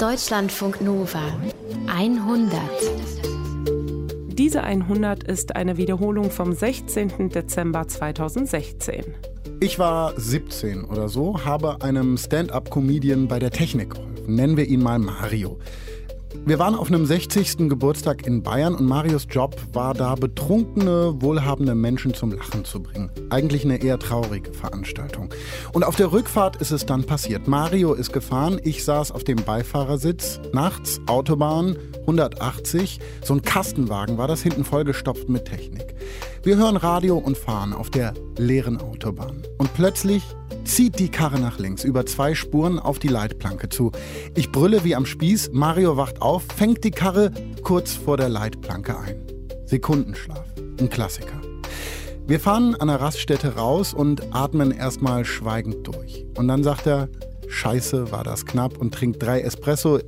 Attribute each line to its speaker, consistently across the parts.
Speaker 1: Deutschlandfunk Nova 100.
Speaker 2: Diese 100 ist eine Wiederholung vom 16. Dezember 2016.
Speaker 3: Ich war 17 oder so, habe einem Stand-up-Comedian bei der Technik geholfen. Nennen wir ihn mal Mario. Wir waren auf einem 60. Geburtstag in Bayern und Marios Job war da, betrunkene, wohlhabende Menschen zum Lachen zu bringen. Eigentlich eine eher traurige Veranstaltung. Und auf der Rückfahrt ist es dann passiert. Mario ist gefahren, ich saß auf dem Beifahrersitz, nachts, Autobahn, 180, so ein Kastenwagen war das, hinten vollgestopft mit Technik. Wir hören Radio und fahren auf der leeren Autobahn. Und plötzlich zieht die Karre nach links über zwei Spuren auf die Leitplanke zu. Ich brülle wie am Spieß, Mario wacht auf, fängt die Karre kurz vor der Leitplanke ein. Sekundenschlaf, ein Klassiker. Wir fahren an der Raststätte raus und atmen erstmal schweigend durch. Und dann sagt er, Scheiße, war das knapp und trinkt drei Espresso,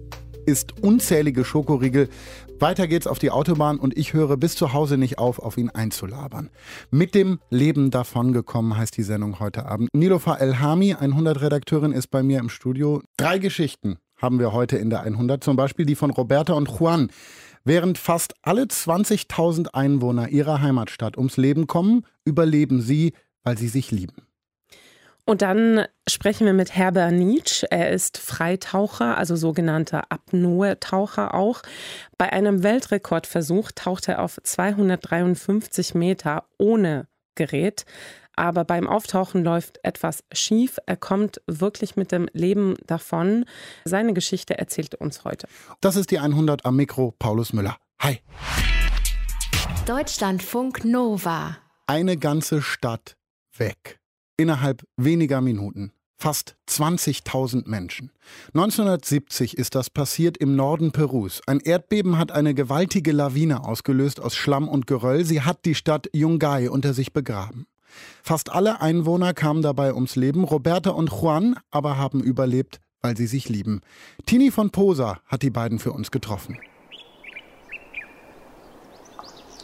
Speaker 3: isst unzählige Schokoriegel. Weiter geht's auf die Autobahn und ich höre bis zu Hause nicht auf, auf ihn einzulabern. Mit dem Leben davongekommen heißt die Sendung heute Abend. Nilofa Elhami, 100-Redakteurin, ist bei mir im Studio. Drei Geschichten haben wir heute in der 100, zum Beispiel die von Roberta und Juan. Während fast alle 20.000 Einwohner ihrer Heimatstadt ums Leben kommen, überleben sie, weil sie sich lieben.
Speaker 2: Und dann sprechen wir mit Herbert Nietzsche. Er ist Freitaucher, also sogenannter Apnoe-Taucher auch. Bei einem Weltrekordversuch taucht er auf 253 Meter ohne Gerät. Aber beim Auftauchen läuft etwas schief. Er kommt wirklich mit dem Leben davon. Seine Geschichte erzählt er uns heute.
Speaker 3: Das ist die 100 am Mikro, Paulus Müller. Hi.
Speaker 1: Deutschlandfunk Nova.
Speaker 3: Eine ganze Stadt weg innerhalb weniger Minuten. Fast 20.000 Menschen. 1970 ist das passiert im Norden Perus. Ein Erdbeben hat eine gewaltige Lawine ausgelöst aus Schlamm und Geröll. Sie hat die Stadt Yungay unter sich begraben. Fast alle Einwohner kamen dabei ums Leben. Roberta und Juan aber haben überlebt, weil sie sich lieben. Tini von Posa hat die beiden für uns getroffen.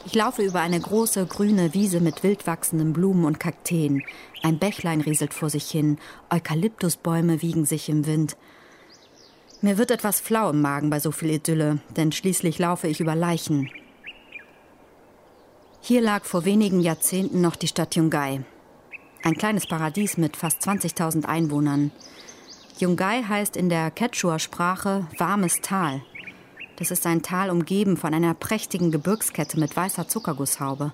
Speaker 4: Ich laufe über eine große grüne Wiese mit wild wachsenden Blumen und Kakteen. Ein Bächlein rieselt vor sich hin, Eukalyptusbäume wiegen sich im Wind. Mir wird etwas flau im Magen bei so viel Idylle, denn schließlich laufe ich über Leichen. Hier lag vor wenigen Jahrzehnten noch die Stadt Yungay. Ein kleines Paradies mit fast 20.000 Einwohnern. Yungay heißt in der Quechua-Sprache warmes Tal. Das ist ein Tal umgeben von einer prächtigen Gebirgskette mit weißer Zuckergusshaube.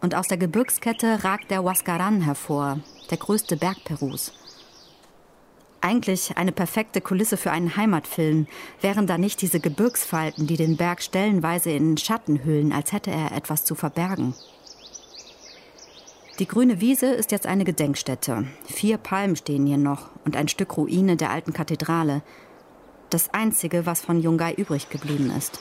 Speaker 4: Und aus der Gebirgskette ragt der Huascaran hervor, der größte Berg Perus. Eigentlich eine perfekte Kulisse für einen Heimatfilm, wären da nicht diese Gebirgsfalten, die den Berg stellenweise in Schatten hüllen, als hätte er etwas zu verbergen. Die grüne Wiese ist jetzt eine Gedenkstätte. Vier Palmen stehen hier noch und ein Stück Ruine der alten Kathedrale, das Einzige, was von Yungay übrig geblieben ist.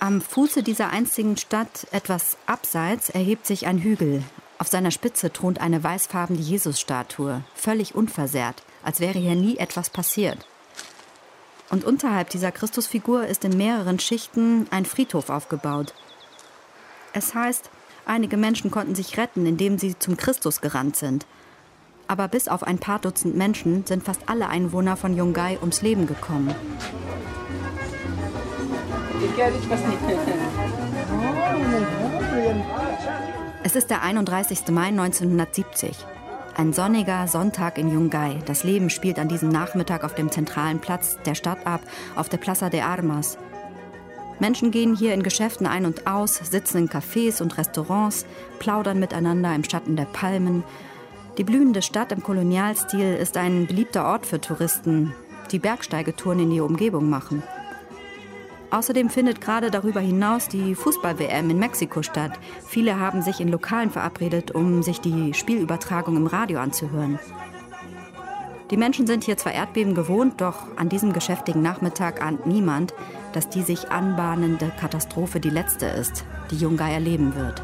Speaker 4: Am Fuße dieser einzigen Stadt, etwas abseits, erhebt sich ein Hügel. Auf seiner Spitze thront eine weißfarbene Jesusstatue, völlig unversehrt, als wäre hier nie etwas passiert. Und unterhalb dieser Christusfigur ist in mehreren Schichten ein Friedhof aufgebaut. Es heißt, einige Menschen konnten sich retten, indem sie zum Christus gerannt sind – aber bis auf ein paar Dutzend Menschen sind fast alle Einwohner von Yungay ums Leben gekommen. Es ist der 31. Mai 1970. Ein sonniger Sonntag in Yungay. Das Leben spielt an diesem Nachmittag auf dem zentralen Platz der Stadt ab, auf der Plaza de Armas. Menschen gehen hier in Geschäften ein und aus, sitzen in Cafés und Restaurants, plaudern miteinander im Schatten der Palmen, die blühende Stadt im Kolonialstil ist ein beliebter Ort für Touristen, die Bergsteigetouren in die Umgebung machen. Außerdem findet gerade darüber hinaus die Fußball-WM in Mexiko statt. Viele haben sich in Lokalen verabredet, um sich die Spielübertragung im Radio anzuhören. Die Menschen sind hier zwar Erdbeben gewohnt, doch an diesem geschäftigen Nachmittag ahnt niemand, dass die sich anbahnende Katastrophe die letzte ist, die Yungay erleben wird.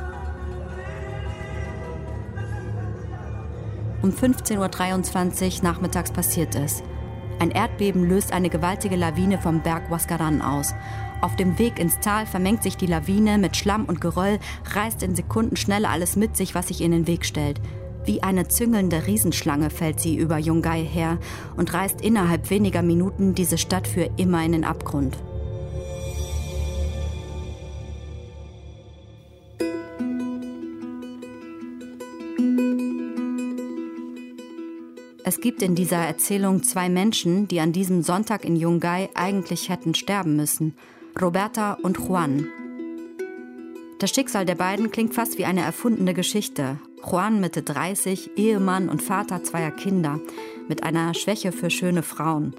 Speaker 4: Um 15.23 Uhr nachmittags passiert es. Ein Erdbeben löst eine gewaltige Lawine vom Berg Huascaran aus. Auf dem Weg ins Tal vermengt sich die Lawine mit Schlamm und Geröll, reißt in Sekundenschnelle alles mit sich, was sich in den Weg stellt. Wie eine züngelnde Riesenschlange fällt sie über Yungay her und reißt innerhalb weniger Minuten diese Stadt für immer in den Abgrund. Es gibt in dieser Erzählung zwei Menschen, die an diesem Sonntag in Yungay eigentlich hätten sterben müssen. Roberta und Juan. Das Schicksal der beiden klingt fast wie eine erfundene Geschichte. Juan Mitte 30, Ehemann und Vater zweier Kinder, mit einer Schwäche für schöne Frauen.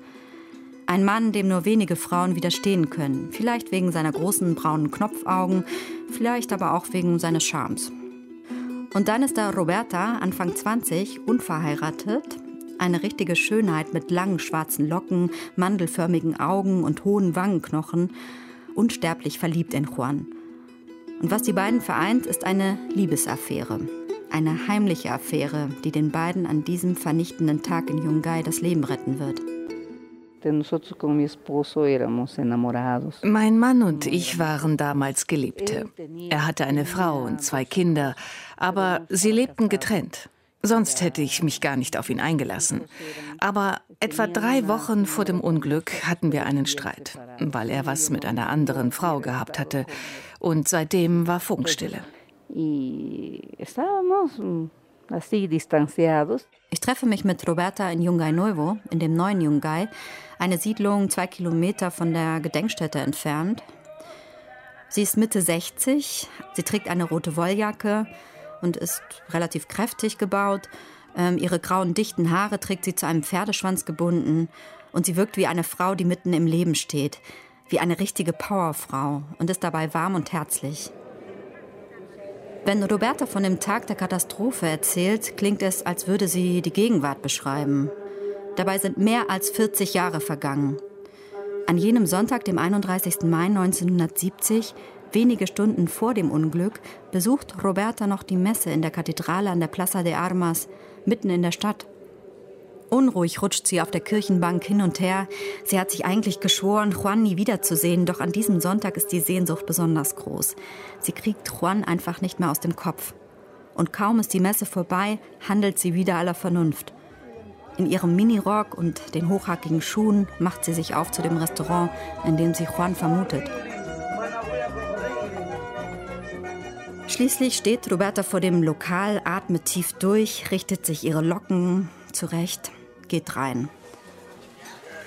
Speaker 4: Ein Mann, dem nur wenige Frauen widerstehen können, vielleicht wegen seiner großen braunen Knopfaugen, vielleicht aber auch wegen seines Charmes. Und dann ist da Roberta, Anfang 20, unverheiratet, eine richtige Schönheit mit langen schwarzen Locken, mandelförmigen Augen und hohen Wangenknochen, unsterblich verliebt in Juan. Und was die beiden vereint, ist eine Liebesaffäre. Eine heimliche Affäre, die den beiden an diesem vernichtenden Tag in Yungay das Leben retten wird.
Speaker 5: Mein Mann und ich waren damals Geliebte. Er hatte eine Frau und zwei Kinder, aber sie lebten getrennt. Sonst hätte ich mich gar nicht auf ihn eingelassen. Aber etwa drei Wochen vor dem Unglück hatten wir einen Streit, weil er was mit einer anderen Frau gehabt hatte. Und seitdem war Funkstille.
Speaker 4: Ich treffe mich mit Roberta in Yungay Nuevo, in dem neuen Yungay, eine Siedlung zwei Kilometer von der Gedenkstätte entfernt. Sie ist Mitte 60, sie trägt eine rote Wolljacke, und ist relativ kräftig gebaut. Ähm, ihre grauen, dichten Haare trägt sie zu einem Pferdeschwanz gebunden und sie wirkt wie eine Frau, die mitten im Leben steht, wie eine richtige Powerfrau und ist dabei warm und herzlich. Wenn Roberta von dem Tag der Katastrophe erzählt, klingt es, als würde sie die Gegenwart beschreiben. Dabei sind mehr als 40 Jahre vergangen. An jenem Sonntag, dem 31. Mai 1970, Wenige Stunden vor dem Unglück besucht Roberta noch die Messe in der Kathedrale an der Plaza de Armas, mitten in der Stadt. Unruhig rutscht sie auf der Kirchenbank hin und her. Sie hat sich eigentlich geschworen, Juan nie wiederzusehen, doch an diesem Sonntag ist die Sehnsucht besonders groß. Sie kriegt Juan einfach nicht mehr aus dem Kopf. Und kaum ist die Messe vorbei, handelt sie wieder aller Vernunft. In ihrem Minirock und den hochhackigen Schuhen macht sie sich auf zu dem Restaurant, in dem sie Juan vermutet. Schließlich steht Roberta vor dem Lokal, atmet tief durch, richtet sich ihre Locken zurecht, geht rein.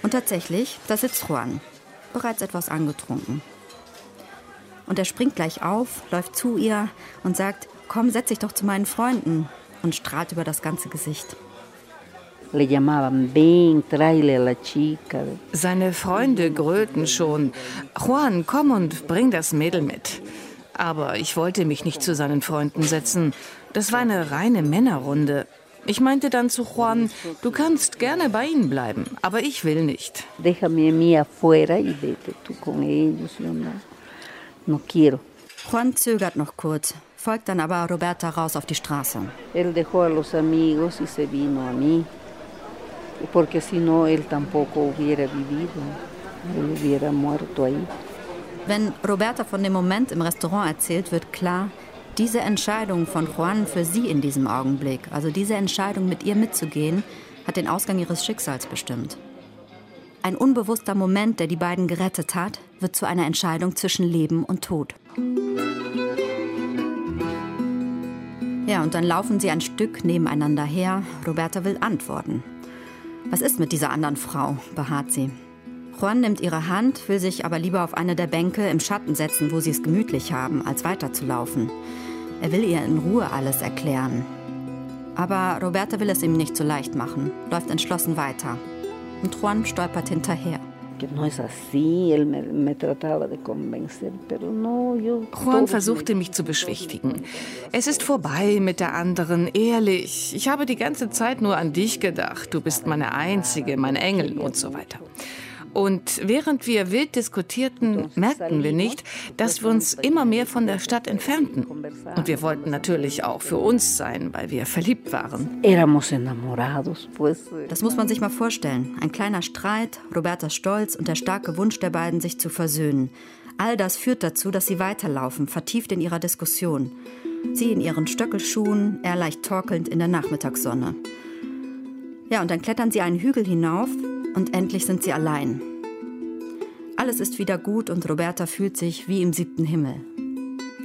Speaker 4: Und tatsächlich, da sitzt Juan, bereits etwas angetrunken. Und er springt gleich auf, läuft zu ihr und sagt, komm, setz dich doch zu meinen Freunden und strahlt über das ganze Gesicht.
Speaker 5: Seine Freunde grölten schon, Juan, komm und bring das Mädel mit. Aber ich wollte mich nicht zu seinen Freunden setzen. Das war eine reine Männerrunde. Ich meinte dann zu Juan, du kannst gerne bei ihnen bleiben, aber ich will nicht.
Speaker 4: Juan zögert noch kurz, folgt dann aber Roberta raus auf die Straße. porque si no él tampoco hubiera vivido, él hubiera muerto ahí. Wenn Roberta von dem Moment im Restaurant erzählt, wird klar, diese Entscheidung von Juan für sie in diesem Augenblick, also diese Entscheidung mit ihr mitzugehen, hat den Ausgang ihres Schicksals bestimmt. Ein unbewusster Moment, der die beiden gerettet hat, wird zu einer Entscheidung zwischen Leben und Tod. Ja, und dann laufen sie ein Stück nebeneinander her. Roberta will antworten. Was ist mit dieser anderen Frau? beharrt sie. Juan nimmt ihre Hand, will sich aber lieber auf eine der Bänke im Schatten setzen, wo sie es gemütlich haben, als weiterzulaufen. Er will ihr in Ruhe alles erklären. Aber Roberta will es ihm nicht so leicht machen, läuft entschlossen weiter. Und Juan stolpert hinterher.
Speaker 5: Juan versuchte mich zu beschwichtigen. Es ist vorbei mit der anderen, ehrlich. Ich habe die ganze Zeit nur an dich gedacht. Du bist meine Einzige, mein Engel und so weiter. Und während wir wild diskutierten, merkten wir nicht, dass wir uns immer mehr von der Stadt entfernten. Und wir wollten natürlich auch für uns sein, weil wir verliebt waren.
Speaker 4: Das muss man sich mal vorstellen. Ein kleiner Streit, Robertas Stolz und der starke Wunsch der beiden, sich zu versöhnen. All das führt dazu, dass sie weiterlaufen, vertieft in ihrer Diskussion. Sie in ihren Stöckelschuhen, er leicht torkelnd in der Nachmittagssonne. Ja, und dann klettern sie einen Hügel hinauf und endlich sind sie allein. Alles ist wieder gut und Roberta fühlt sich wie im siebten Himmel.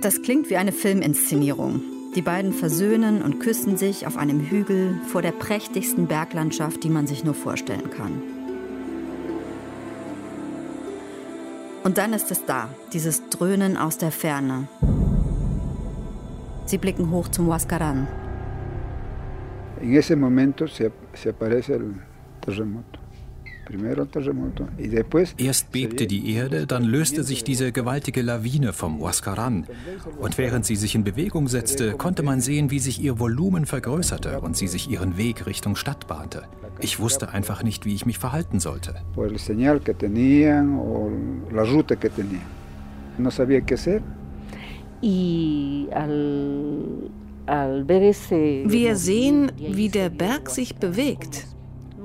Speaker 4: Das klingt wie eine Filminszenierung. Die beiden versöhnen und küssen sich auf einem Hügel vor der prächtigsten Berglandschaft, die man sich nur vorstellen kann. Und dann ist es da, dieses Dröhnen aus der Ferne. Sie blicken hoch zum Huascaran.
Speaker 6: En ese momento se, se aparece el terremoto.
Speaker 7: Erst bebte die Erde, dann löste sich diese gewaltige Lawine vom Huascaran. Und während sie sich in Bewegung setzte, konnte man sehen, wie sich ihr Volumen vergrößerte und sie sich ihren Weg Richtung Stadt bahnte. Ich wusste einfach nicht, wie ich mich verhalten sollte.
Speaker 5: Wir sehen, wie der Berg sich bewegt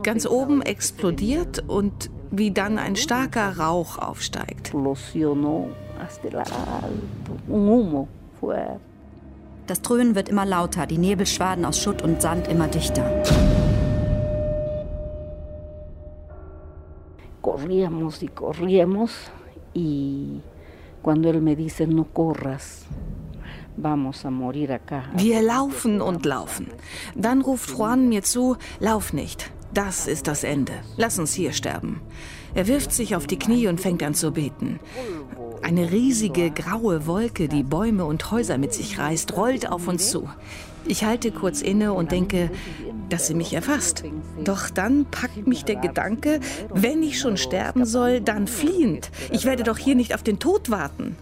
Speaker 5: ganz oben explodiert und wie dann ein starker Rauch aufsteigt.
Speaker 4: Das Dröhnen wird immer lauter, die Nebelschwaden aus Schutt und Sand immer dichter.
Speaker 8: Corríamos y corríamos y cuando él me dice no corras,
Speaker 5: wir laufen und laufen. Dann ruft Juan mir zu, lauf nicht. Das ist das Ende. Lass uns hier sterben. Er wirft sich auf die Knie und fängt an zu beten. Eine riesige graue Wolke, die Bäume und Häuser mit sich reißt, rollt auf uns zu. Ich halte kurz inne und denke, dass sie mich erfasst. Doch dann packt mich der Gedanke, wenn ich schon sterben soll, dann fliehend. Ich werde doch hier nicht auf den Tod warten.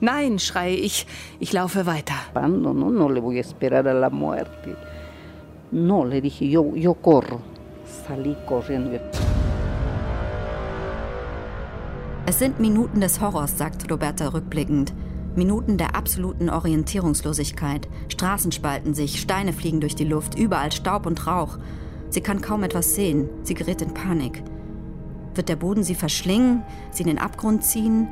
Speaker 5: Nein, schreie ich, ich laufe weiter.
Speaker 8: No, le dije, yo, yo corro salí corriendo.
Speaker 4: Es sind Minuten des Horrors, sagt Roberta rückblickend. Minuten der absoluten Orientierungslosigkeit. Straßen spalten sich, Steine fliegen durch die Luft, überall Staub und Rauch. Sie kann kaum etwas sehen, sie gerät in Panik. Wird der Boden sie verschlingen, sie in den Abgrund ziehen?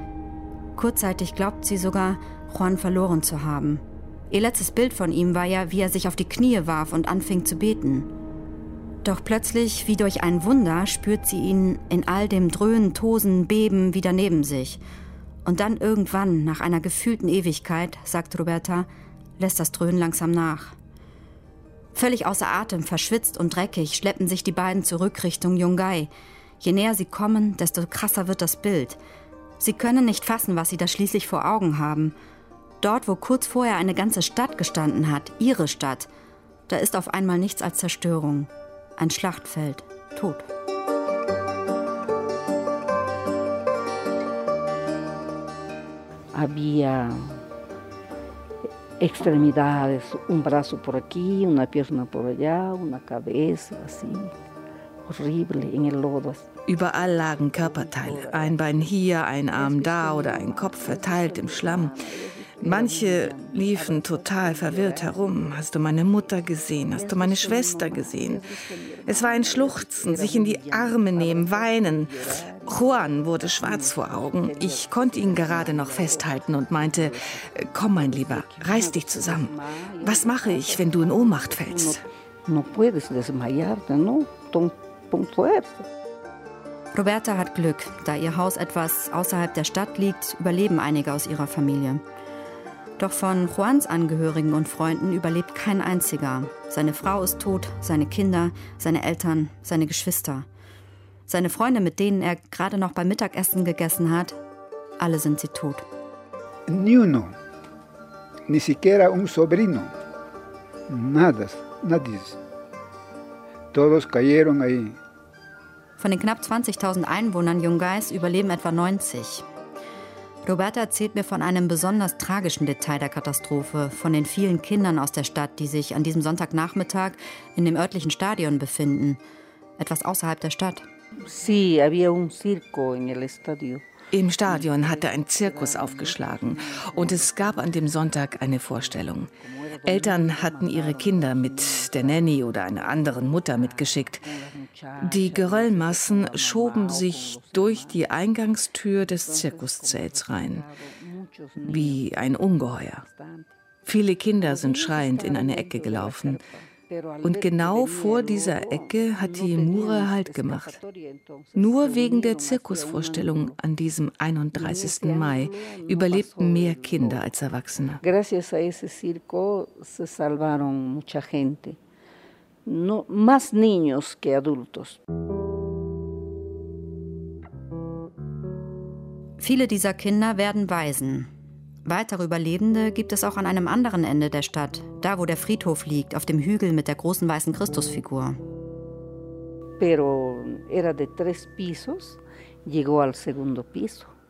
Speaker 4: Kurzzeitig glaubt sie sogar, Juan verloren zu haben. Ihr letztes Bild von ihm war ja, wie er sich auf die Knie warf und anfing zu beten. Doch plötzlich, wie durch ein Wunder, spürt sie ihn in all dem Dröhnen, Tosen, Beben wieder neben sich. Und dann irgendwann, nach einer gefühlten Ewigkeit, sagt Roberta, lässt das Dröhnen langsam nach. Völlig außer Atem, verschwitzt und dreckig, schleppen sich die beiden zurück Richtung Yungay. Je näher sie kommen, desto krasser wird das Bild. Sie können nicht fassen, was sie da schließlich vor Augen haben. Dort, wo kurz vorher eine ganze Stadt gestanden hat, ihre Stadt, da ist auf einmal nichts als Zerstörung. Ein Schlachtfeld, tot.
Speaker 8: Había extremidades, un brazo por aquí, una pierna por allá, una cabeza así, horrible en el lodo.
Speaker 5: Überall lagen Körperteile, ein Bein hier, ein Arm da oder ein Kopf verteilt im Schlamm. Manche liefen total verwirrt herum. Hast du meine Mutter gesehen? Hast du meine Schwester gesehen? Es war ein Schluchzen, sich in die Arme nehmen, weinen. Juan wurde schwarz vor Augen. Ich konnte ihn gerade noch festhalten und meinte, komm mein Lieber, reiß dich zusammen. Was mache ich, wenn du in Ohnmacht fällst?
Speaker 4: Roberta hat Glück. Da ihr Haus etwas außerhalb der Stadt liegt, überleben einige aus ihrer Familie. Doch von Juans Angehörigen und Freunden überlebt kein einziger. Seine Frau ist tot, seine Kinder, seine Eltern, seine Geschwister. Seine Freunde, mit denen er gerade noch beim Mittagessen gegessen hat, alle sind sie tot.
Speaker 6: Ni uno, ni siquiera un sobrino, nada, nadis. Todos cayeron ahí.
Speaker 4: Von den knapp 20.000 Einwohnern Jungais überleben etwa 90. Roberta erzählt mir von einem besonders tragischen Detail der Katastrophe, von den vielen Kindern aus der Stadt, die sich an diesem Sonntagnachmittag in dem örtlichen Stadion befinden, etwas außerhalb der Stadt.
Speaker 8: Sí, había un circo en el estadio.
Speaker 5: Im Stadion hatte ein Zirkus aufgeschlagen und es gab an dem Sonntag eine Vorstellung. Eltern hatten ihre Kinder mit der Nanny oder einer anderen Mutter mitgeschickt. Die Geröllmassen schoben sich durch die Eingangstür des Zirkuszelts rein, wie ein Ungeheuer. Viele Kinder sind schreiend in eine Ecke gelaufen. Und genau vor dieser Ecke hat die Mure Halt gemacht. Nur wegen der Zirkusvorstellung an diesem 31. Mai überlebten mehr Kinder als Erwachsene.
Speaker 8: Gracias a ese circo se salvaron mucha. No, más niños que adultos.
Speaker 4: Viele dieser Kinder werden Waisen. Weitere Überlebende gibt es auch an einem anderen Ende der Stadt, da wo der Friedhof liegt, auf dem Hügel mit der großen weißen Christusfigur.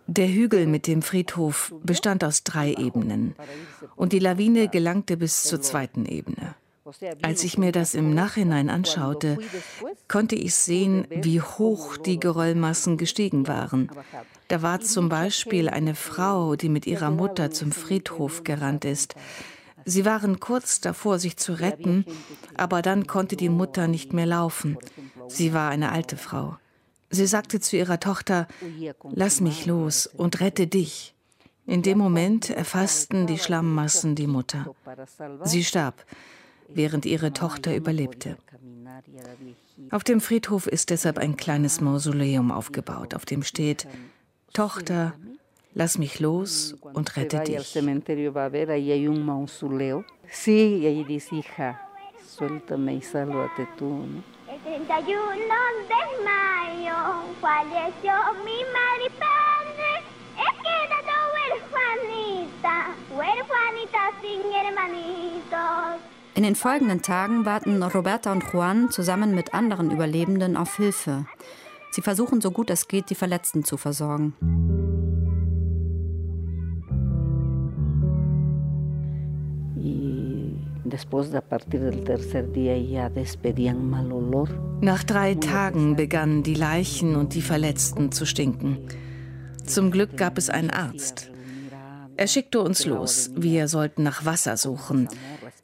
Speaker 5: Der Hügel mit dem Friedhof bestand aus drei Ebenen und die Lawine gelangte bis zur zweiten Ebene. Als ich mir das im Nachhinein anschaute, konnte ich sehen, wie hoch die Geröllmassen gestiegen waren. Da war zum Beispiel eine Frau, die mit ihrer Mutter zum Friedhof gerannt ist. Sie waren kurz davor, sich zu retten, aber dann konnte die Mutter nicht mehr laufen. Sie war eine alte Frau. Sie sagte zu ihrer Tochter, Lass mich los und rette dich. In dem Moment erfassten die Schlammmassen die Mutter. Sie starb während ihre Tochter überlebte. Auf dem Friedhof ist deshalb ein kleines Mausoleum aufgebaut, auf dem steht Tochter, lass mich los und rette dich.
Speaker 4: huerfanita sin hermanitos. In den folgenden Tagen warten Roberta und Juan zusammen mit anderen Überlebenden auf Hilfe. Sie versuchen so gut es geht, die Verletzten zu versorgen.
Speaker 5: Nach drei Tagen begannen die Leichen und die Verletzten zu stinken. Zum Glück gab es einen Arzt. Er schickte uns los. Wir sollten nach Wasser suchen.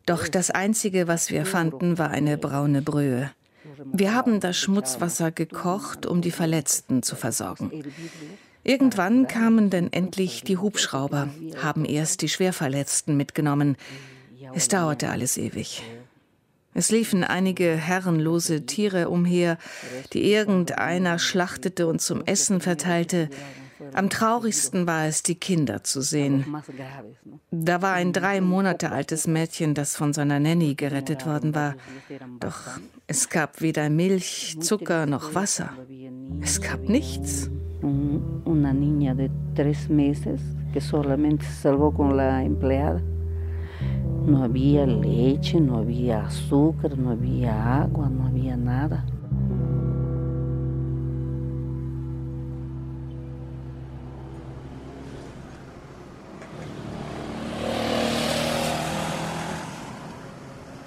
Speaker 5: Doch das Einzige, was wir fanden, war eine braune Brühe. Wir haben das Schmutzwasser gekocht, um die Verletzten zu versorgen. Irgendwann kamen dann endlich die Hubschrauber, haben erst die Schwerverletzten mitgenommen. Es dauerte alles ewig. Es liefen einige herrenlose Tiere umher, die irgendeiner schlachtete und zum Essen verteilte. Am traurigsten war es, die Kinder zu sehen. Da war ein drei Monate altes Mädchen, das von seiner Nanny gerettet worden war. Doch es gab weder Milch, Zucker noch Wasser. Es gab nichts. Una niña de tres meses que solamente se salvó con la empleada. No había leche, no había azúcar, no había agua, no había nada.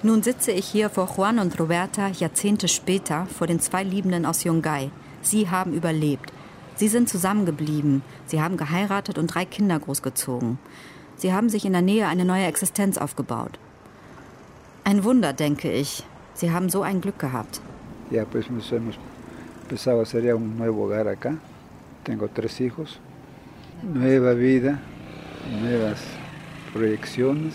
Speaker 4: Nun sitze ich hier vor Juan und Roberta Jahrzehnte später vor den zwei Liebenden aus Yungay. Sie haben überlebt. Sie sind zusammengeblieben. Sie haben geheiratet und drei Kinder großgezogen. Sie haben sich in der Nähe eine neue Existenz aufgebaut. Ein Wunder, denke ich. Sie haben so ein Glück gehabt.
Speaker 6: Ja, pues nos hemos empezado a hacer ya un nuevo hogar acá. Tengo tres hijos. Nueva vida, nuevas proyecciones.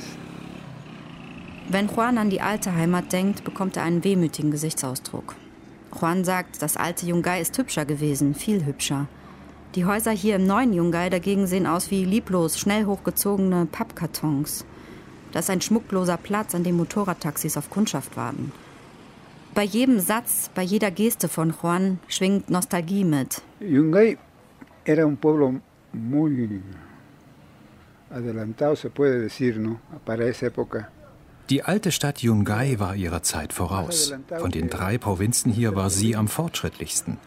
Speaker 4: Wenn Juan an die alte Heimat denkt, bekommt er einen wehmütigen Gesichtsausdruck. Juan sagt, das alte Yungay ist hübscher gewesen, viel hübscher. Die Häuser hier im neuen Yungay dagegen sehen aus wie lieblos, schnell hochgezogene Pappkartons. Das ist ein schmuckloser Platz, an dem Motorradtaxis auf Kundschaft warten. Bei jedem Satz, bei jeder Geste von Juan schwingt Nostalgie mit.
Speaker 6: Yungay era un pueblo muy adelantado, se puede decir, ¿no? Para esa época.
Speaker 7: Die alte Stadt Yungay war ihrer Zeit voraus. Von den drei Provinzen hier war sie am fortschrittlichsten.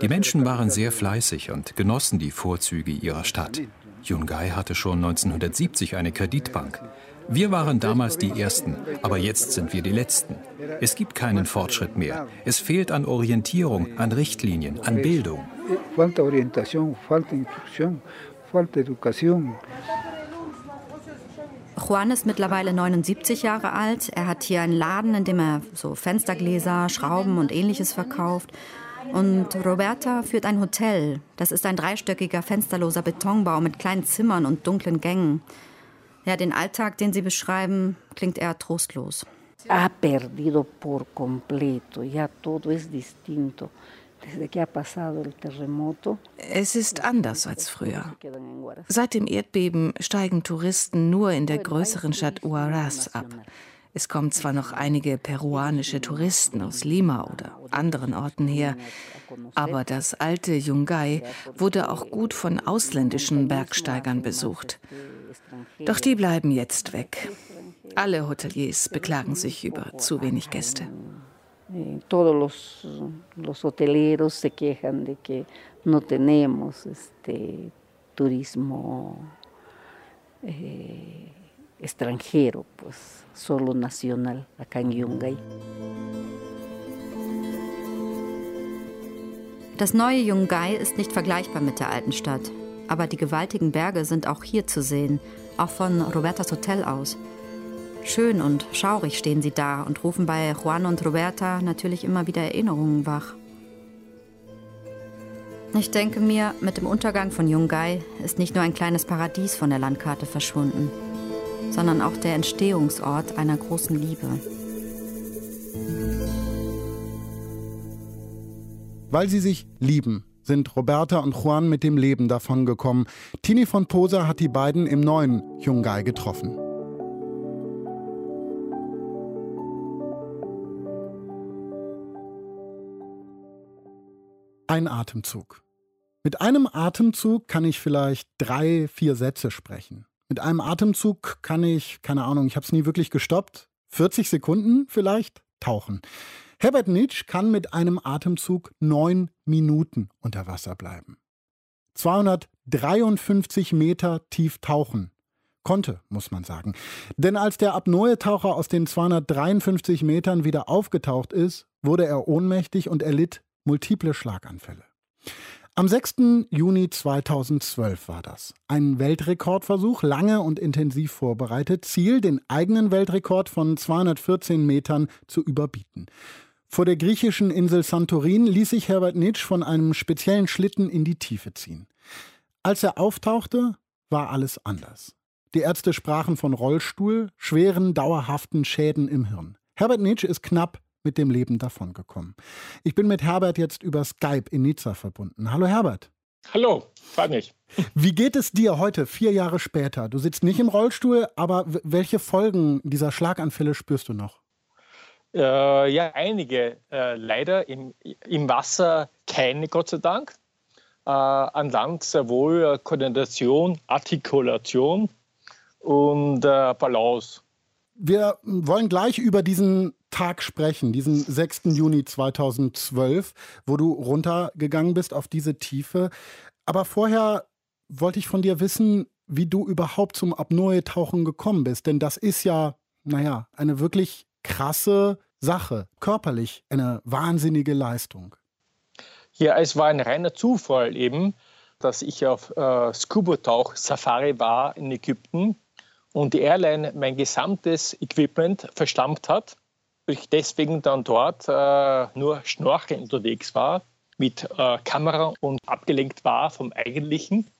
Speaker 7: Die Menschen waren sehr fleißig und genossen die Vorzüge ihrer Stadt. Yungay hatte schon 1970 eine Kreditbank. Wir waren damals die Ersten, aber jetzt sind wir die Letzten. Es gibt keinen Fortschritt mehr. Es fehlt an Orientierung, an Richtlinien, an Bildung.
Speaker 6: Falta Orientación, falta Instrucción, falta Educación.
Speaker 4: Juan ist mittlerweile 79 Jahre alt. Er hat hier einen Laden, in dem er so Fenstergläser, Schrauben und ähnliches verkauft. Und Roberta führt ein Hotel. Das ist ein dreistöckiger, fensterloser Betonbau mit kleinen Zimmern und dunklen Gängen. Ja, den Alltag, den Sie beschreiben, klingt eher trostlos.
Speaker 8: Ha perdido por completo, ya todo es distinto.
Speaker 5: Es ist anders als früher. Seit dem Erdbeben steigen Touristen nur in der größeren Stadt Huaraz ab. Es kommen zwar noch einige peruanische Touristen aus Lima oder anderen Orten her, aber das alte Yungay wurde auch gut von ausländischen Bergsteigern besucht. Doch die bleiben jetzt weg. Alle Hoteliers beklagen sich über zu wenig Gäste.
Speaker 8: Todos los, los hoteleros se quejan de que no tenemos este, turismo eh, extranjero, pues solo nacional acá en Yungay.
Speaker 4: Das neue Yungay ist nicht vergleichbar mit der alten Stadt. Aber die gewaltigen Berge sind auch hier zu sehen, auch von Robertas Hotel aus. Schön und schaurig stehen sie da und rufen bei Juan und Roberta natürlich immer wieder Erinnerungen wach. Ich denke mir, mit dem Untergang von Yungay ist nicht nur ein kleines Paradies von der Landkarte verschwunden, sondern auch der Entstehungsort einer großen Liebe.
Speaker 3: Weil sie sich lieben, sind Roberta und Juan mit dem Leben davongekommen. Tini von Posa hat die beiden im neuen Yungay getroffen. Ein Atemzug. Mit einem Atemzug kann ich vielleicht drei, vier Sätze sprechen. Mit einem Atemzug kann ich, keine Ahnung, ich habe es nie wirklich gestoppt, 40 Sekunden vielleicht tauchen. Herbert Nitsch kann mit einem Atemzug neun Minuten unter Wasser bleiben. 253 Meter tief tauchen. Konnte, muss man sagen. Denn als der Apnoe-Taucher aus den 253 Metern wieder aufgetaucht ist, wurde er ohnmächtig und erlitt multiple Schlaganfälle. Am 6. Juni 2012 war das. Ein Weltrekordversuch, lange und intensiv vorbereitet, Ziel, den eigenen Weltrekord von 214 Metern zu überbieten. Vor der griechischen Insel Santorin ließ sich Herbert Nitsch von einem speziellen Schlitten in die Tiefe ziehen. Als er auftauchte, war alles anders. Die Ärzte sprachen von Rollstuhl, schweren, dauerhaften Schäden im Hirn. Herbert Nitsch ist knapp mit dem Leben davongekommen. Ich bin mit Herbert jetzt über Skype in Nizza verbunden. Hallo Herbert.
Speaker 9: Hallo, freut mich.
Speaker 3: Wie geht es dir heute, vier Jahre später? Du sitzt nicht im Rollstuhl, aber welche Folgen dieser Schlaganfälle spürst du noch?
Speaker 9: Äh, ja, einige. Äh, leider im, im Wasser keine, Gott sei Dank. Äh, an Land sehr wohl äh, Koordination, Artikulation und äh, Balance.
Speaker 3: Wir wollen gleich über diesen Tag sprechen, diesen 6. Juni 2012, wo du runtergegangen bist auf diese Tiefe. Aber vorher wollte ich von dir wissen, wie du überhaupt zum Apnoe-Tauchen gekommen bist. Denn das ist ja, naja, eine wirklich krasse Sache, körperlich eine wahnsinnige Leistung.
Speaker 9: Ja, es war ein reiner Zufall eben, dass ich auf äh, Scuba-Tauch-Safari war in Ägypten und die Airline mein gesamtes Equipment verstampft hat. Ich deswegen dann dort äh, nur schnorcheln unterwegs war, mit äh, Kamera und abgelenkt war vom Eigentlichen.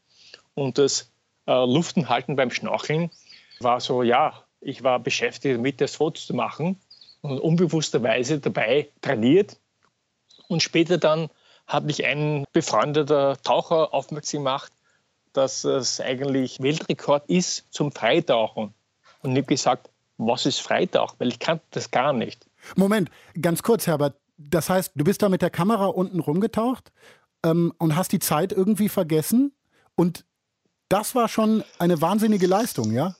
Speaker 9: Und das äh, Luftenhalten beim Schnorcheln war so, ja, ich war beschäftigt damit, das Foto zu machen und unbewussterweise dabei trainiert. Und später dann hat mich ein befreundeter Taucher aufmerksam gemacht, dass es eigentlich Weltrekord ist zum Freitauchen. Und ich habe gesagt, was ist Freitauchen? Weil ich kannte das gar nicht.
Speaker 3: Moment, ganz kurz, Herbert. Das heißt, du bist da mit der Kamera unten rumgetaucht ähm, und hast die Zeit irgendwie vergessen. Und das war schon eine wahnsinnige Leistung, ja?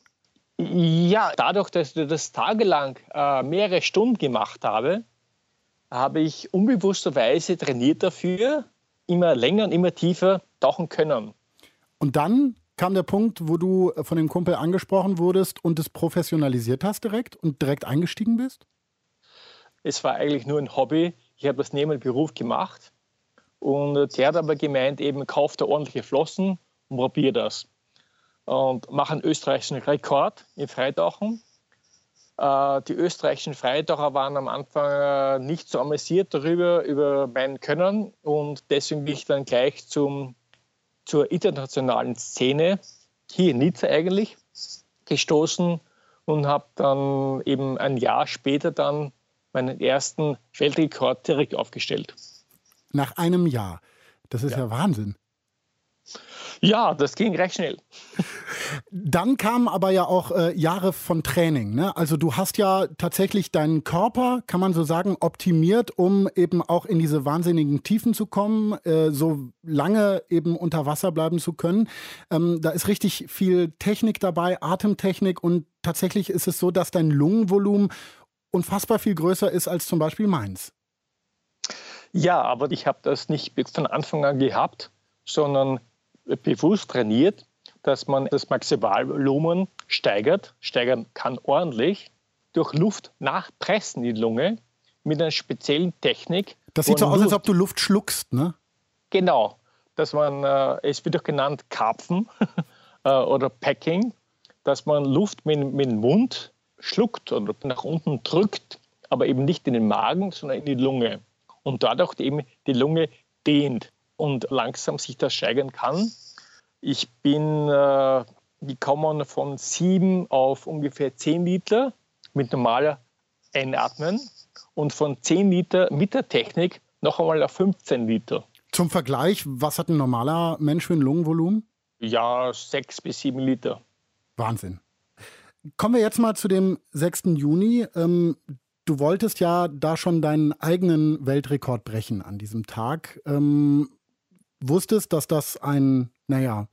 Speaker 9: Ja, dadurch, dass ich das tagelang äh, mehrere Stunden gemacht habe, habe ich unbewussterweise trainiert dafür, immer länger und immer tiefer tauchen können.
Speaker 3: Und dann kam der Punkt, wo du von dem Kumpel angesprochen wurdest und es professionalisiert hast direkt und direkt eingestiegen bist?
Speaker 9: Es war eigentlich nur ein Hobby. Ich habe das neben dem Beruf gemacht. Und der hat aber gemeint, eben kauft er ordentliche Flossen und probier das und machen österreichischen Rekord im Freitauchen. Äh, die österreichischen Freitaucher waren am Anfang äh, nicht so amüsiert darüber, über mein Können und deswegen bin ich dann gleich zum, zur internationalen Szene, hier in Nizza eigentlich, gestoßen und habe dann eben ein Jahr später dann meinen ersten Weltrekord direkt aufgestellt.
Speaker 3: Nach einem Jahr. Das ist ja, ja Wahnsinn.
Speaker 9: Ja, das ging recht schnell.
Speaker 3: Dann kamen aber ja auch äh, Jahre von Training. Ne? Also du hast ja tatsächlich deinen Körper, kann man so sagen, optimiert, um eben auch in diese wahnsinnigen Tiefen zu kommen, äh, so lange eben unter Wasser bleiben zu können. Ähm, da ist richtig viel Technik dabei, Atemtechnik und tatsächlich ist es so, dass dein Lungenvolumen unfassbar viel größer ist als zum Beispiel meins.
Speaker 9: Ja, aber ich habe das nicht von Anfang an gehabt, sondern bewusst trainiert, dass man das Maximalvolumen steigert, steigern kann ordentlich, durch Luft nachpressen in die Lunge mit einer speziellen Technik.
Speaker 3: Das sieht so aus, Luft, als ob du Luft schluckst, ne?
Speaker 9: Genau, dass man, äh, es wird auch genannt Karpfen äh, oder Packing, dass man Luft mit, mit dem Mund schluckt oder nach unten drückt, aber eben nicht in den Magen, sondern in die Lunge. Und dadurch eben die Lunge dehnt und langsam sich das steigern kann. Ich bin äh, gekommen von sieben auf ungefähr zehn Liter mit normaler Einatmen und von zehn Liter mit der Technik noch einmal auf 15 Liter.
Speaker 3: Zum Vergleich, was hat ein normaler Mensch für ein Lungenvolumen?
Speaker 9: Ja, sechs bis sieben Liter.
Speaker 3: Wahnsinn. Kommen wir jetzt mal zu dem 6. Juni. Ähm, du wolltest ja da schon deinen eigenen Weltrekord brechen an diesem Tag. Ähm, wusstest, dass das ein, naja,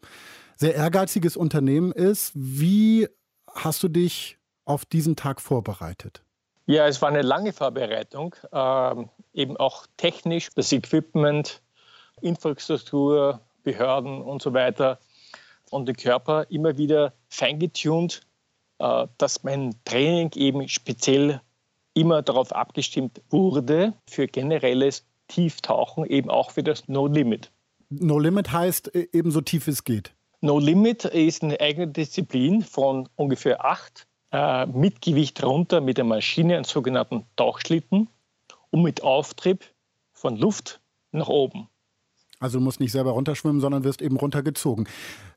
Speaker 3: sehr ehrgeiziges Unternehmen ist. Wie hast du dich auf diesen Tag vorbereitet?
Speaker 9: Ja, es war eine lange Vorbereitung, ähm, eben auch technisch, das Equipment, Infrastruktur, Behörden und so weiter und den Körper immer wieder feingetuned, äh, dass mein Training eben speziell immer darauf abgestimmt wurde für generelles Tieftauchen, eben auch für das No Limit.
Speaker 3: No Limit heißt äh, eben so tief es geht.
Speaker 9: No Limit ist eine eigene Disziplin von ungefähr acht, äh, mit Gewicht runter mit der Maschine, einen sogenannten Tauchschlitten und mit Auftrieb von Luft nach oben.
Speaker 3: Also du musst nicht selber runterschwimmen, sondern wirst eben runtergezogen.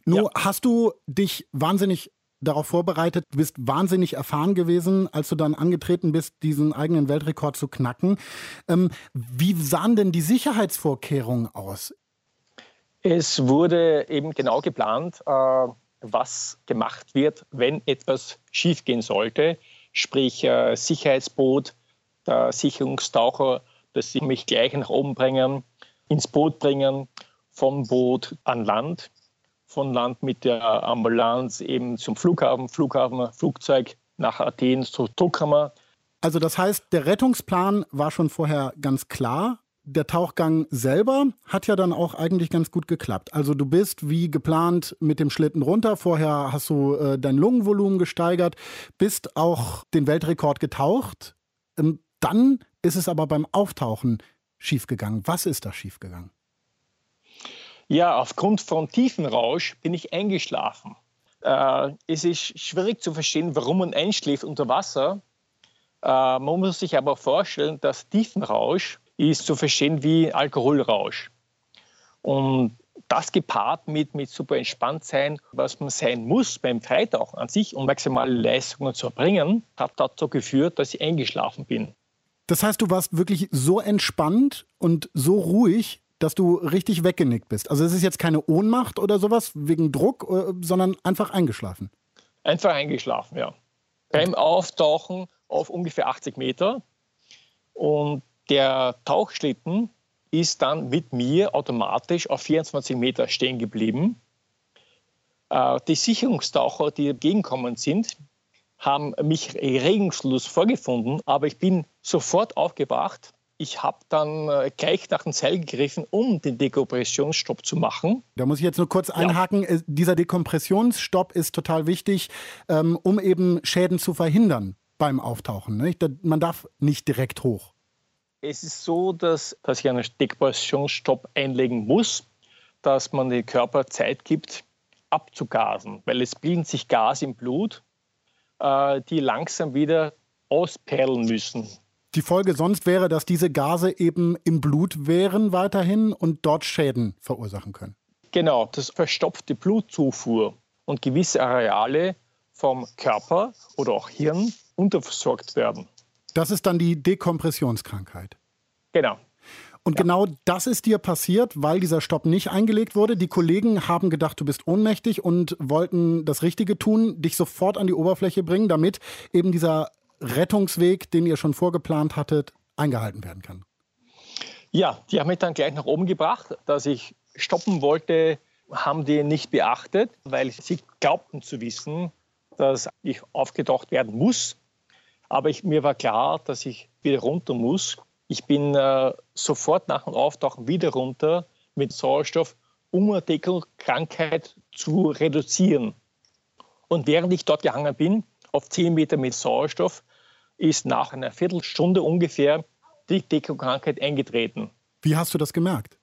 Speaker 3: Nur ja. hast du dich wahnsinnig darauf vorbereitet, du bist wahnsinnig erfahren gewesen, als du dann angetreten bist, diesen eigenen Weltrekord zu knacken. Ähm, wie sahen denn die Sicherheitsvorkehrungen aus?
Speaker 9: Es wurde eben genau geplant, äh, was gemacht wird, wenn etwas schiefgehen sollte. Sprich, äh, Sicherheitsboot, der Sicherungstaucher, dass sie mich gleich nach oben bringen, ins Boot bringen, vom Boot an Land, von Land mit der Ambulanz eben zum Flughafen, Flughafen, Flugzeug nach Athen zur Druckkammer.
Speaker 3: Also das heißt, der Rettungsplan war schon vorher ganz klar der Tauchgang selber hat ja dann auch eigentlich ganz gut geklappt. Also du bist wie geplant mit dem Schlitten runter. Vorher hast du äh, dein Lungenvolumen gesteigert, bist auch den Weltrekord getaucht. Ähm, dann ist es aber beim Auftauchen schiefgegangen. Was ist da schiefgegangen?
Speaker 9: Ja, aufgrund von Tiefenrausch bin ich eingeschlafen. Äh, es ist schwierig zu verstehen, warum man einschläft unter Wasser. Äh, man muss sich aber vorstellen, dass Tiefenrausch ist zu verstehen wie Alkoholrausch. Und das gepaart mit, mit super entspannt sein, was man sein muss beim Freitauchen an sich, um maximale Leistungen zu erbringen, hat dazu geführt, dass ich eingeschlafen bin.
Speaker 3: Das heißt, du warst wirklich so entspannt und so ruhig, dass du richtig weggenickt bist. Also es ist jetzt keine Ohnmacht oder sowas wegen Druck, äh, sondern einfach eingeschlafen.
Speaker 9: Einfach eingeschlafen, ja. Beim Auftauchen auf ungefähr 80 Meter. Und der Tauchschlitten ist dann mit mir automatisch auf 24 Meter stehen geblieben. Äh, die Sicherungstaucher, die entgegenkommen sind, haben mich regungslos vorgefunden, aber ich bin sofort aufgewacht. Ich habe dann äh, gleich nach dem Seil gegriffen, um den Dekompressionsstopp zu machen.
Speaker 3: Da muss ich jetzt nur kurz einhaken. Ja. Äh, dieser Dekompressionsstopp ist total wichtig, ähm, um eben Schäden zu verhindern beim Auftauchen. Man darf nicht direkt hoch.
Speaker 9: Es ist so, dass, dass ich einen Dekompressionsstopp einlegen muss, dass man dem Körper Zeit gibt, abzugasen, weil es bilden sich Gase im Blut, äh, die langsam wieder ausperlen müssen.
Speaker 3: Die Folge sonst wäre, dass diese Gase eben im Blut wären weiterhin und dort Schäden verursachen können.
Speaker 9: Genau, das verstopft die Blutzufuhr und gewisse Areale vom Körper oder auch Hirn unterversorgt werden.
Speaker 3: Das ist dann die Dekompressionskrankheit.
Speaker 9: Genau.
Speaker 3: Und ja. genau das ist dir passiert, weil dieser Stopp nicht eingelegt wurde. Die Kollegen haben gedacht, du bist ohnmächtig und wollten das Richtige tun, dich sofort an die Oberfläche bringen, damit eben dieser Rettungsweg, den ihr schon vorgeplant hattet, eingehalten werden kann.
Speaker 9: Ja, die haben mich dann gleich nach oben gebracht, dass ich stoppen wollte, haben die nicht beachtet, weil sie glaubten zu wissen, dass ich aufgetaucht werden muss. Aber ich, mir war klar, dass ich wieder runter muss. Ich bin äh, sofort nach dem Auftauchen wieder runter mit Sauerstoff, um die Krankheit zu reduzieren. Und während ich dort gehangen bin, auf 10 Meter mit Sauerstoff, ist nach einer Viertelstunde ungefähr die Deko-Krankheit eingetreten.
Speaker 3: Wie hast du das gemerkt?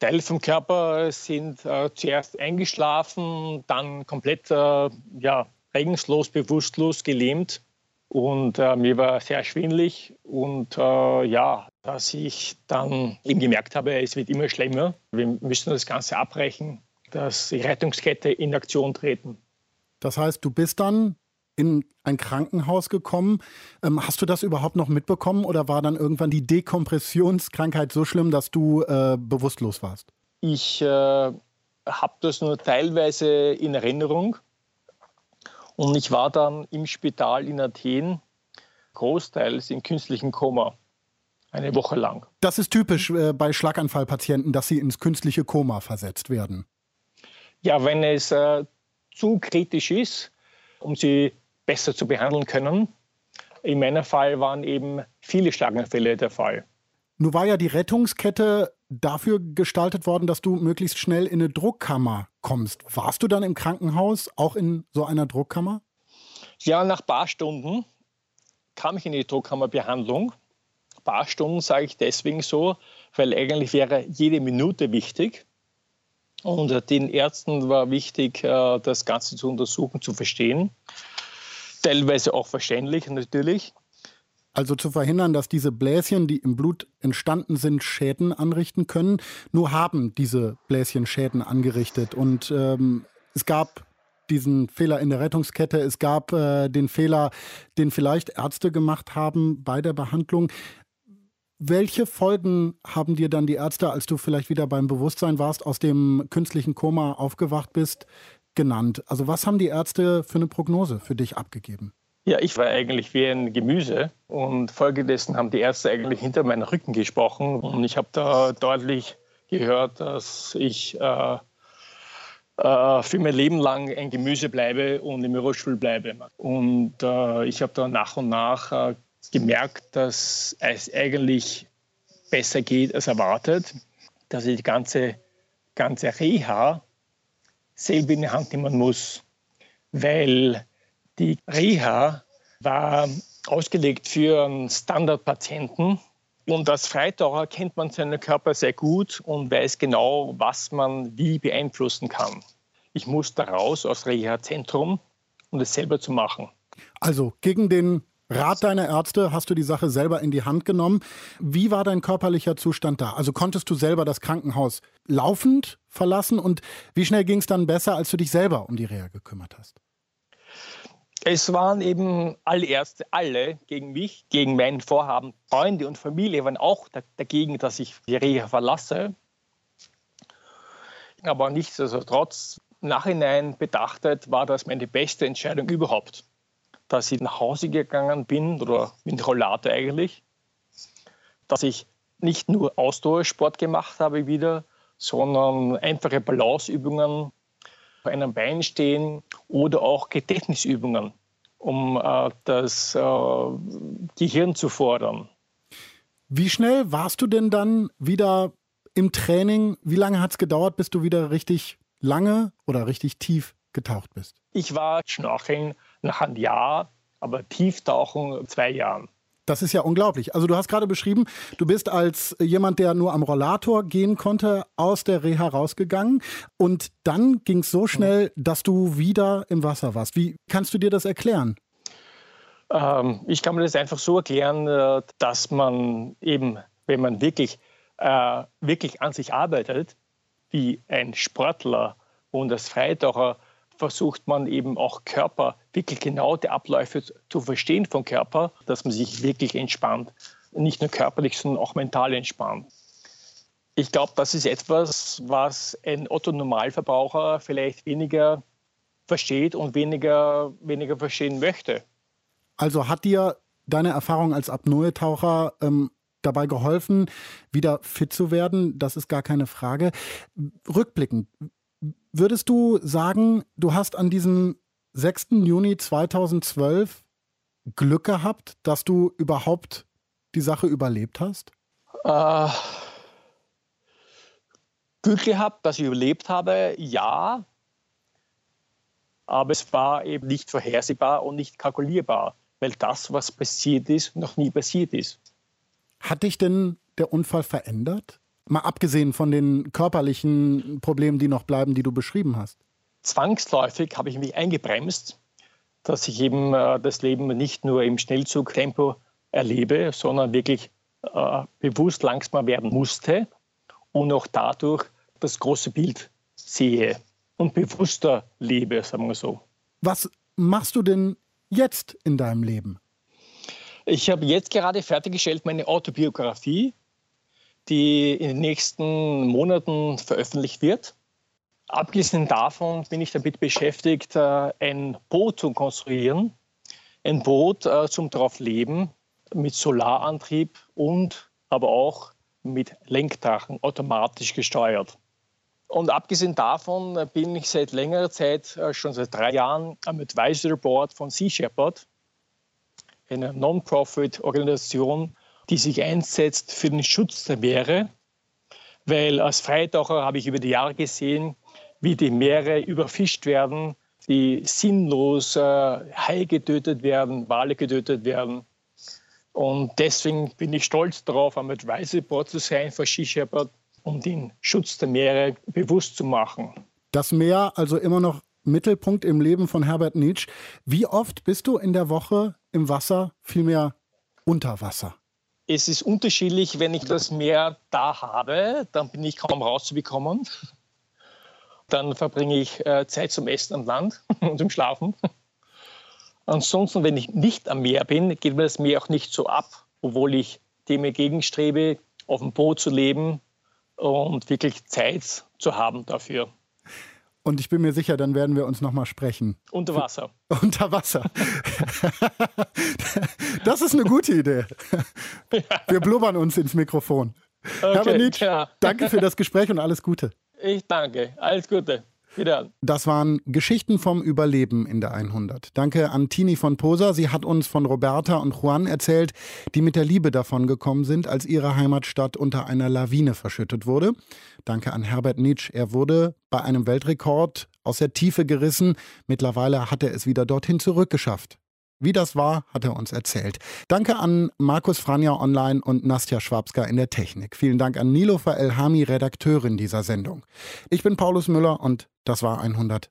Speaker 9: Teile vom Körper sind äh, zuerst eingeschlafen, dann komplett äh, ja, regungslos, bewusstlos, gelähmt. Und äh, mir war sehr schwindlig. Und äh, ja, dass ich dann eben gemerkt habe, es wird immer schlimmer. Wir müssen das Ganze abbrechen, dass die Rettungskette in Aktion treten.
Speaker 3: Das heißt, du bist dann in ein Krankenhaus gekommen. Ähm, hast du das überhaupt noch mitbekommen oder war dann irgendwann die Dekompressionskrankheit so schlimm, dass du äh, bewusstlos warst?
Speaker 9: Ich äh, habe das nur teilweise in Erinnerung. Und ich war dann im Spital in Athen, großteils im künstlichen Koma, eine Woche lang.
Speaker 3: Das ist typisch äh, bei Schlaganfallpatienten, dass sie ins künstliche Koma versetzt werden.
Speaker 9: Ja, wenn es äh, zu kritisch ist, um sie besser zu behandeln können. In meinem Fall waren eben viele Schlaganfälle der Fall.
Speaker 3: Nun war ja die Rettungskette dafür gestaltet worden, dass du möglichst schnell in eine Druckkammer kommst. Warst du dann im Krankenhaus auch in so einer Druckkammer?
Speaker 9: Ja, nach ein paar Stunden kam ich in die Druckkammerbehandlung. Ein paar Stunden sage ich deswegen so, weil eigentlich wäre jede Minute wichtig. Und den Ärzten war wichtig, äh, das Ganze zu untersuchen, zu verstehen teilweise auch verständlich natürlich.
Speaker 3: Also zu verhindern, dass diese Bläschen, die im Blut entstanden sind, Schäden anrichten können. Nur haben diese Bläschen Schäden angerichtet. Und ähm, es gab diesen Fehler in der Rettungskette. Es gab äh, den Fehler, den vielleicht Ärzte gemacht haben bei der Behandlung. Welche Folgen haben dir dann die Ärzte, als du vielleicht wieder beim Bewusstsein warst, aus dem künstlichen Koma aufgewacht bist, genannt. Also was haben die Ärzte für eine Prognose für dich abgegeben?
Speaker 9: Ja, ich war eigentlich wie ein Gemüse und folgedessen haben die Ärzte eigentlich hinter meinen Rücken gesprochen und ich habe da deutlich gehört, dass ich äh, äh, für mein Leben lang ein Gemüse bleibe und im Rollstuhl bleibe. Und äh, ich habe da nach und nach äh, gemerkt, dass es eigentlich besser geht als erwartet, dass ich die ganze, ganze Reha selber in die Hand nehmen muss, weil die Reha war ausgelegt für einen Standardpatienten und als Freitaucher kennt man seinen Körper sehr gut und weiß genau, was man wie beeinflussen kann. Ich musste raus aus Reha-Zentrum, um es selber zu machen.
Speaker 3: Also gegen den Rat deiner Ärzte hast du die Sache selber in die Hand genommen. Wie war dein körperlicher Zustand da? Also konntest du selber das Krankenhaus laufend verlassen und wie schnell ging es dann besser, als du dich selber um die Reha gekümmert hast?
Speaker 9: Es waren eben alle Ärzte, alle gegen mich, gegen mein Vorhaben. Freunde und Familie waren auch dagegen, dass ich die Reha verlasse. Aber nichtsdestotrotz, nachhinein betrachtet, war das meine beste Entscheidung überhaupt dass ich nach Hause gegangen bin, oder mit Rollator eigentlich, dass ich nicht nur Ausdauersport gemacht habe wieder, sondern einfache Balanceübungen auf einem Bein stehen oder auch Gedächtnisübungen, um äh, das äh, Gehirn zu fordern.
Speaker 3: Wie schnell warst du denn dann wieder im Training? Wie lange hat es gedauert, bis du wieder richtig lange oder richtig tief getaucht bist?
Speaker 9: Ich war Schnorcheln nach einem Jahr, aber Tieftauchen zwei Jahren.
Speaker 3: Das ist ja unglaublich. Also du hast gerade beschrieben, du bist als jemand, der nur am Rollator gehen konnte, aus der Reha rausgegangen. Und dann ging es so schnell, dass du wieder im Wasser warst. Wie kannst du dir das erklären?
Speaker 9: Ähm, ich kann mir das einfach so erklären, äh, dass man eben, wenn man wirklich, äh, wirklich an sich arbeitet, wie ein Sportler und als Freitaucher, versucht man eben auch Körper wirklich genau die Abläufe zu verstehen vom Körper, dass man sich wirklich entspannt. Nicht nur körperlich, sondern auch mental entspannt. Ich glaube, das ist etwas, was ein Otto-Normalverbraucher vielleicht weniger versteht und weniger, weniger verstehen möchte.
Speaker 3: Also hat dir deine Erfahrung als Apnoe-Taucher ähm, dabei geholfen, wieder fit zu werden? Das ist gar keine Frage. Rückblickend, würdest du sagen, du hast an diesem 6. Juni 2012 Glück gehabt, dass du überhaupt die Sache überlebt hast? Äh,
Speaker 9: Glück gehabt, dass ich überlebt habe, ja. Aber es war eben nicht vorhersehbar und nicht kalkulierbar, weil das, was passiert ist, noch nie passiert ist.
Speaker 3: Hat dich denn der Unfall verändert? Mal abgesehen von den körperlichen Problemen, die noch bleiben, die du beschrieben hast
Speaker 9: zwangsläufig habe ich mich eingebremst, dass ich eben äh, das Leben nicht nur im Schnellzugtempo erlebe, sondern wirklich äh, bewusst langsamer werden musste und auch dadurch das große Bild sehe und bewusster lebe, sagen wir so.
Speaker 3: Was machst du denn jetzt in deinem Leben?
Speaker 9: Ich habe jetzt gerade fertiggestellt meine Autobiografie, die in den nächsten Monaten veröffentlicht wird. Abgesehen davon bin ich damit beschäftigt, äh, ein Boot zu konstruieren. Ein Boot äh, zum drauf leben mit Solarantrieb und aber auch mit Lenkdrachen automatisch gesteuert. Und abgesehen davon äh, bin ich seit längerer Zeit, schon seit drei Jahren, am Advisory Board von Sea Shepherd, einer Non-Profit-Organisation, die sich einsetzt für den Schutz der Meere. Weil als Freitaucher habe ich über die Jahre gesehen, wie die Meere überfischt werden, wie sinnlos äh, Hai getötet werden, Wale getötet werden. Und deswegen bin ich stolz darauf, am Advisory Board zu sein für Sea Shepherd, um den Schutz der Meere bewusst zu machen.
Speaker 3: Das Meer also immer noch Mittelpunkt im Leben von Herbert Nietzsche. Wie oft bist du in der Woche im Wasser, vielmehr unter Wasser?
Speaker 9: Es ist unterschiedlich, wenn ich das Meer da habe, dann bin ich kaum rauszubekommen. Dann verbringe ich äh, Zeit zum Essen am Land und zum Schlafen. Ansonsten, wenn ich nicht am Meer bin, geht mir das Meer auch nicht so ab, obwohl ich dem entgegenstrebe, auf dem Boot zu leben und wirklich Zeit zu haben dafür.
Speaker 3: Und ich bin mir sicher, dann werden wir uns noch mal sprechen.
Speaker 9: Unter Wasser.
Speaker 3: Unter Wasser. das ist eine gute Idee. Wir blubbern uns ins Mikrofon. Okay, Herr Benitsch, ja. danke für das Gespräch und alles Gute.
Speaker 9: Ich danke. Alles Gute. Wieder.
Speaker 3: Das waren Geschichten vom Überleben in der 100. Danke an Tini von Posa. Sie hat uns von Roberta und Juan erzählt, die mit der Liebe davon gekommen sind, als ihre Heimatstadt unter einer Lawine verschüttet wurde. Danke an Herbert Nietzsche. Er wurde bei einem Weltrekord aus der Tiefe gerissen. Mittlerweile hat er es wieder dorthin zurückgeschafft. Wie das war, hat er uns erzählt. Danke an Markus Franja online und Nastja Schwabska in der Technik. Vielen Dank an Nilofer Elhami, Redakteurin dieser Sendung. Ich bin Paulus Müller und das war 100.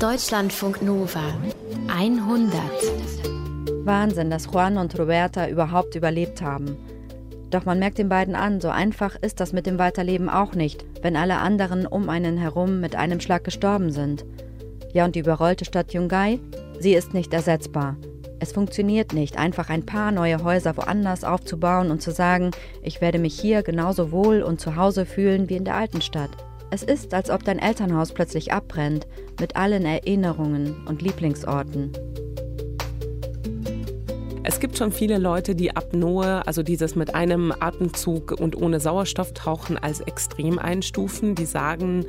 Speaker 1: Deutschlandfunk Nova 100.
Speaker 4: Wahnsinn, dass Juan und Roberta überhaupt überlebt haben. Doch man merkt den beiden an, so einfach ist das mit dem Weiterleben auch nicht, wenn alle anderen um einen herum mit einem Schlag gestorben sind. Ja, und die überrollte Stadt Yungay, sie ist nicht ersetzbar. Es funktioniert nicht, einfach ein paar neue Häuser woanders aufzubauen und zu sagen, ich werde mich hier genauso wohl und zu Hause fühlen wie in der alten Stadt. Es ist, als ob dein Elternhaus plötzlich abbrennt, mit allen Erinnerungen und Lieblingsorten.
Speaker 2: Es gibt schon viele Leute, die Apnoe, also dieses mit einem Atemzug und ohne Sauerstoff tauchen, als extrem einstufen. Die sagen,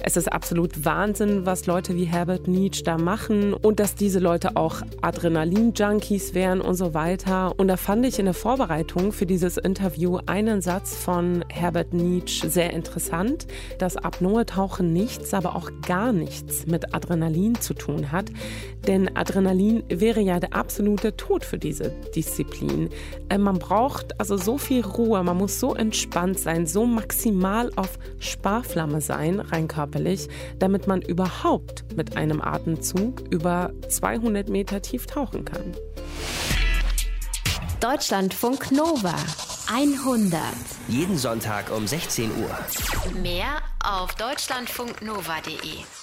Speaker 2: es ist absolut Wahnsinn, was Leute wie Herbert Nietzsche da machen und dass diese Leute auch Adrenalin-Junkies wären und so weiter. Und da fand ich in der Vorbereitung für dieses Interview einen Satz von Herbert Nietzsche sehr interessant, dass Apnoe-Tauchen nichts, aber auch gar nichts mit Adrenalin zu tun hat. Denn Adrenalin wäre ja der absolute Tod für diese Disziplin. Äh, man braucht also so viel Ruhe, man muss so entspannt sein, so maximal auf Sparflamme sein, rein körperlich, damit man überhaupt mit einem Atemzug über 200 Meter tief tauchen kann.
Speaker 1: Deutschlandfunk Nova 100.
Speaker 10: Jeden Sonntag um 16 Uhr.
Speaker 1: Mehr auf deutschlandfunknova.de.